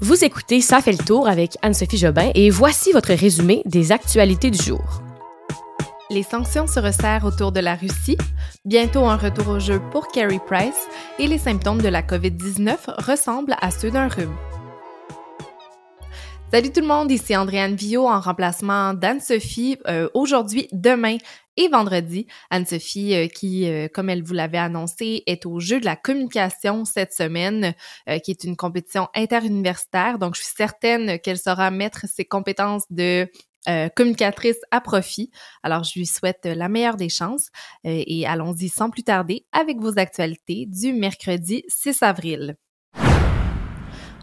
Vous écoutez Ça fait le tour avec Anne-Sophie Jobin et voici votre résumé des actualités du jour. Les sanctions se resserrent autour de la Russie, bientôt un retour au jeu pour Carey Price et les symptômes de la COVID-19 ressemblent à ceux d'un rhume. Salut tout le monde, ici Andréane Villot en remplacement d'Anne-Sophie euh, aujourd'hui, demain et vendredi. Anne-Sophie euh, qui, euh, comme elle vous l'avait annoncé, est au jeu de la communication cette semaine, qui est une compétition interuniversitaire. Donc, je suis certaine qu'elle saura mettre ses compétences de communicatrice à profit. Alors, je lui souhaite la meilleure des chances et allons-y sans plus tarder avec vos actualités du mercredi 6 avril.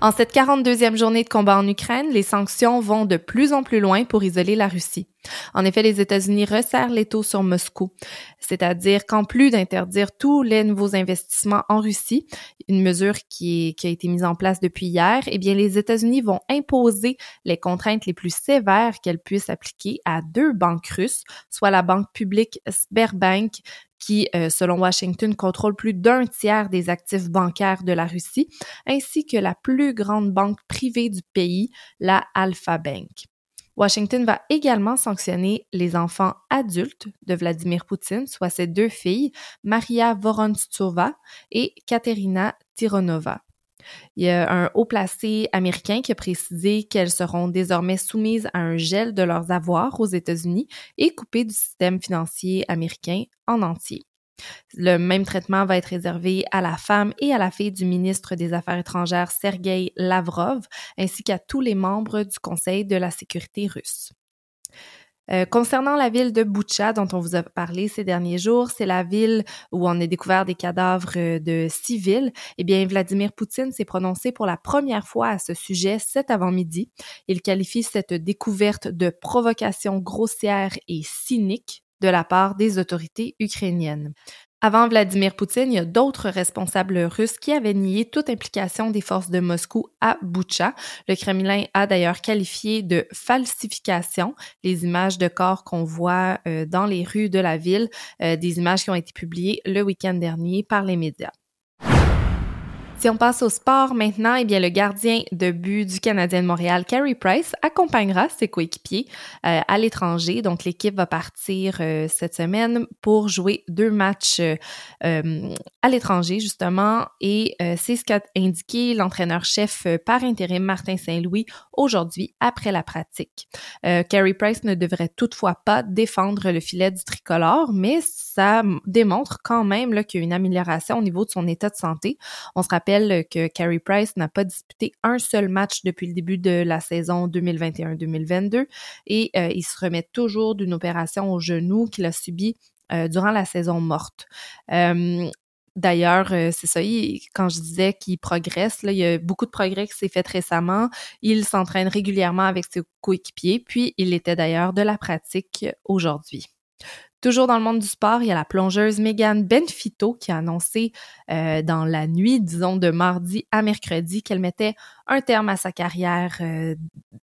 En cette 42e journée de combat en Ukraine, les sanctions vont de plus en plus loin pour isoler la Russie. En effet, les États-Unis resserrent les taux sur Moscou, c'est-à-dire qu'en plus d'interdire tous les nouveaux investissements en Russie, une mesure qui, a été mise en place depuis hier, eh bien, les États-Unis vont imposer les contraintes les plus sévères qu'elles puissent appliquer à deux banques russes, soit la banque publique Sberbank qui, euh, selon Washington, contrôle plus d'un tiers des actifs bancaires de la Russie, ainsi que la plus grande banque privée du pays, la Alpha Bank. Washington va également sanctionner les enfants adultes de Vladimir Poutine, soit ses deux filles, Maria Vorontsova et Katerina Tironova. Il y a un haut placé américain qui a précisé qu'elles seront désormais soumises à un gel de leurs avoirs aux États-Unis et coupées du système financier américain en entier. Le même traitement va être réservé à la femme et à la fille du ministre des Affaires étrangères Sergei Lavrov, ainsi qu'à tous les membres du Conseil de la sécurité russe. Euh, concernant la ville de Boucha, dont on vous a parlé ces derniers jours, c'est la ville où on a découvert des cadavres euh, de civils. Eh bien, Vladimir Poutine s'est prononcé pour la première fois à ce sujet cet avant-midi. Il qualifie cette découverte de provocation grossière et cynique de la part des autorités ukrainiennes. Avant Vladimir Poutine, il y a d'autres responsables russes qui avaient nié toute implication des forces de Moscou à Boucha. Le Kremlin a d'ailleurs qualifié de falsification les images de corps qu'on voit euh, dans les rues de la ville, euh, des images qui ont été publiées le week-end dernier par les médias. Si on passe au sport maintenant, eh bien le gardien de but du Canadien de Montréal, Carey Price, accompagnera ses coéquipiers euh, à l'étranger. Donc l'équipe va partir euh, cette semaine pour jouer deux matchs euh, à l'étranger justement et c'est ce qu'a indiqué l'entraîneur-chef par intérim Martin Saint-Louis aujourd'hui après la pratique. Carey Price ne devrait toutefois pas défendre le filet du tricolore, mais ça démontre quand même qu'il y a une amélioration au niveau de son état de santé. On se rappelle que Carey Price n'a pas disputé un seul match depuis le début de la saison 2021-2022 et euh, il se remet toujours d'une opération au genou qu'il a subi euh, durant la saison morte. Euh, d'ailleurs, c'est ça, quand je disais qu'il progresse, il y a beaucoup de progrès qui s'est fait récemment. Il s'entraîne régulièrement avec ses coéquipiers, puis il était d'ailleurs de la pratique aujourd'hui. Toujours dans le monde du sport, il y a la plongeuse Megan Benfito qui a annoncé euh, dans la nuit, disons, de mardi à mercredi qu'elle mettait un terme à sa carrière euh,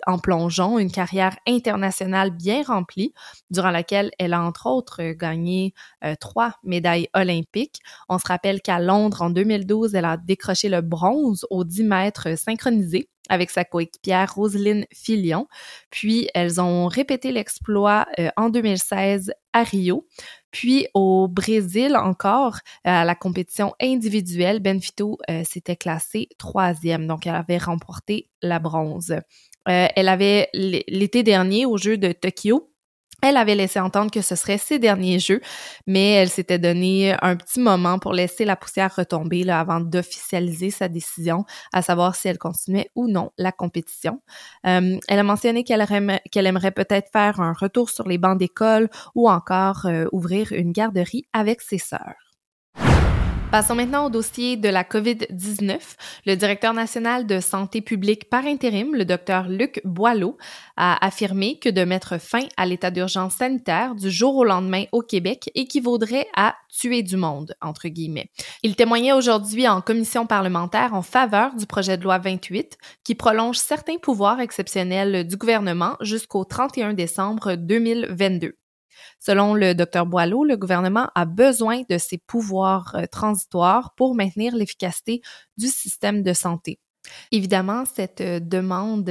en plongeon, une carrière internationale bien remplie, durant laquelle elle a entre autres gagné euh, trois médailles olympiques. On se rappelle qu'à Londres, en 2012, elle a décroché le bronze aux 10 mètres synchronisés avec sa coéquipière Roselyne Filion. Puis, elles ont répété l'exploit euh, en 2016 à Rio. Puis au Brésil encore, à la compétition individuelle, Benfito euh, s'était classée troisième, donc elle avait remporté la bronze. Euh, elle avait l'été dernier au jeu de Tokyo, elle avait laissé entendre que ce serait ses derniers jeux, mais elle s'était donné un petit moment pour laisser la poussière retomber avant d'officialiser sa décision, à savoir si elle continuait ou non la compétition. Euh, elle a mentionné qu'elle aimerait, aimerait peut-être faire un retour sur les bancs d'école ou encore euh, ouvrir une garderie avec ses sœurs. Passons maintenant au dossier de la COVID-19. Le directeur national de santé publique par intérim, le docteur Luc Boileau, a affirmé que de mettre fin à l'état d'urgence sanitaire du jour au lendemain au Québec équivaudrait à tuer du monde, entre guillemets. Il témoignait aujourd'hui en commission parlementaire en faveur du projet de loi 28 qui prolonge certains pouvoirs exceptionnels du gouvernement jusqu'au 31 décembre 2022. Selon le Dr Boileau, le gouvernement a besoin de ces pouvoirs euh, transitoires pour maintenir l'efficacité du système de santé. Évidemment, cette demande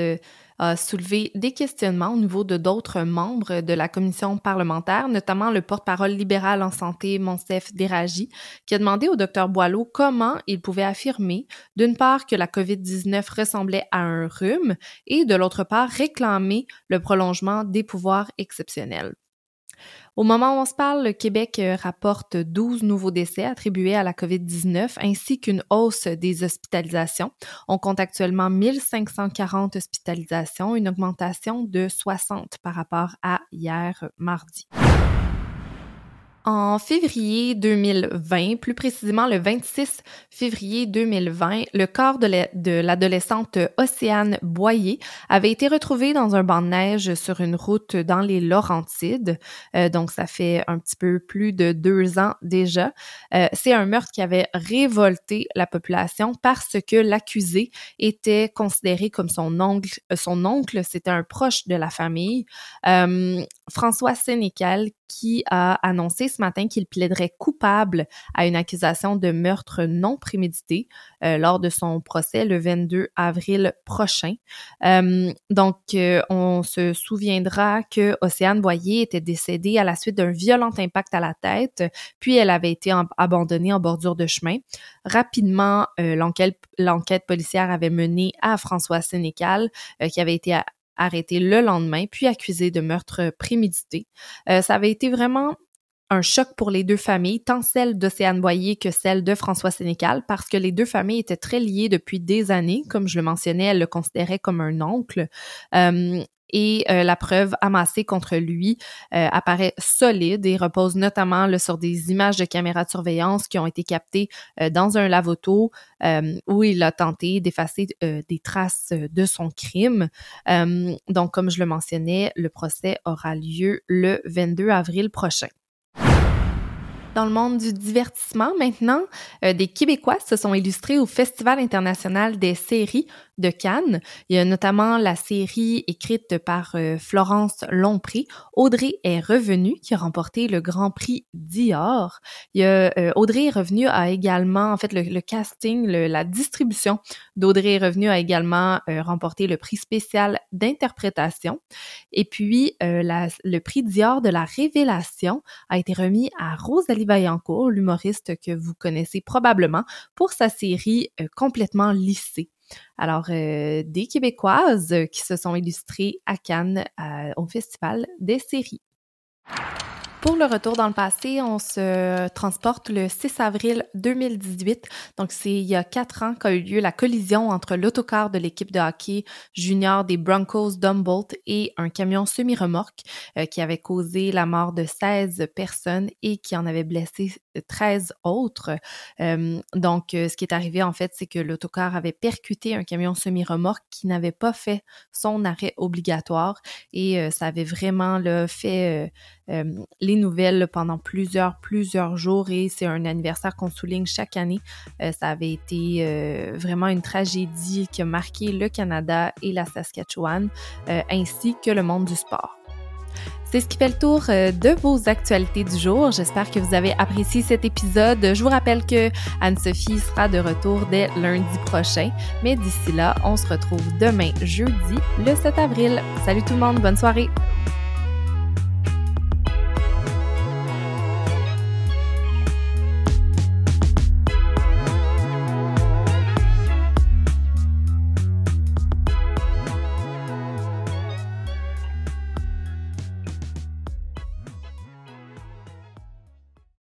a soulevé des questionnements au niveau de d'autres membres de la commission parlementaire, notamment le porte-parole libéral en santé, Monsef Deragi, qui a demandé au docteur Boileau comment il pouvait affirmer, d'une part, que la COVID-19 ressemblait à un rhume et, de l'autre part, réclamer le prolongement des pouvoirs exceptionnels. Au moment où on se parle, le Québec euh, rapporte 12 nouveaux décès attribués à la COVID-19 ainsi qu'une hausse des hospitalisations. On compte actuellement 1540 hospitalisations, une augmentation de 60 par rapport à hier mardi. En février 2020, plus précisément le 26 février 2020, le corps de l'adolescente Océane Boyer avait été retrouvé dans un banc de neige sur une route dans les Laurentides. Euh, donc, ça fait un petit peu plus de deux ans déjà. Euh, c'est un meurtre qui avait révolté la population parce que l'accusé était considéré comme son oncle. Son oncle, c'était un proche de la famille. Euh, François Sénécal, qui a annoncé ce matin qu'il plaiderait coupable à une accusation de meurtre non prémédité euh, lors de son procès le 22 avril prochain. Euh, donc, euh, on se souviendra que Océane Boyer était décédée à la suite d'un violent impact à la tête, puis elle avait été abandonnée en bordure de chemin. Rapidement, l'enquête policière avait mené à François Sénécal, qui avait été arrêté le lendemain, puis accusé de meurtre prémédité. Ça avait été vraiment un choc pour les deux familles, tant celle d'Océane Boyer que celle de François Sénécal, parce que les deux familles étaient très liées depuis des années. Comme je le mentionnais, elle le considérait comme un oncle. Euh, et euh, la preuve amassée contre lui euh, apparaît solide et repose notamment sur des images de caméras de surveillance qui ont été captées dans un lavoto où il a tenté d'effacer des traces de son crime. donc, comme je le mentionnais, le procès aura lieu le 22 avril prochain. Dans le monde du divertissement maintenant, des Québécois se sont illustrés au Festival international des séries de Cannes. Il y a notamment la série écrite par euh, Florence Lompré, Audrey est revenue, qui a remporté le Grand Prix Dior. Il y a euh, Audrey est revenue a également, en fait, le, casting, la distribution d'Audrey est revenue a également euh, remporté le prix spécial d'interprétation. Et puis, le prix Dior de la révélation a été remis à Rosalie Vaillancourt, l'humoriste que vous connaissez probablement, pour sa série complètement lissée. Alors, euh, des Québécoises qui se sont illustrées à Cannes euh, au Festival des séries. Pour le retour dans le passé, on se transporte le 6 avril 2018. Donc, c'est il y a quatre ans qu'a eu lieu la collision entre l'autocar de l'équipe de hockey junior des Broncos d'Humboldt et un camion semi-remorque euh, qui avait causé la mort de 16 personnes et qui en avait blessé 13 autres. Euh, donc, euh, ce qui est arrivé, en fait, c'est que l'autocar avait percuté un camion semi-remorque qui n'avait pas fait son arrêt obligatoire et ça avait vraiment là, fait les nouvelles pendant plusieurs, plusieurs jours et c'est un anniversaire qu'on souligne chaque année. Euh, ça avait été euh, vraiment une tragédie qui a marqué le Canada et la Saskatchewan, euh, ainsi que le monde du sport. C'est ce qui fait le tour de vos actualités du jour. J'espère que vous avez apprécié cet épisode. Je vous rappelle que Anne-Sophie sera de retour dès lundi prochain. Mais d'ici là, on se retrouve demain, jeudi, le 7 avril. Salut tout le monde, bonne soirée!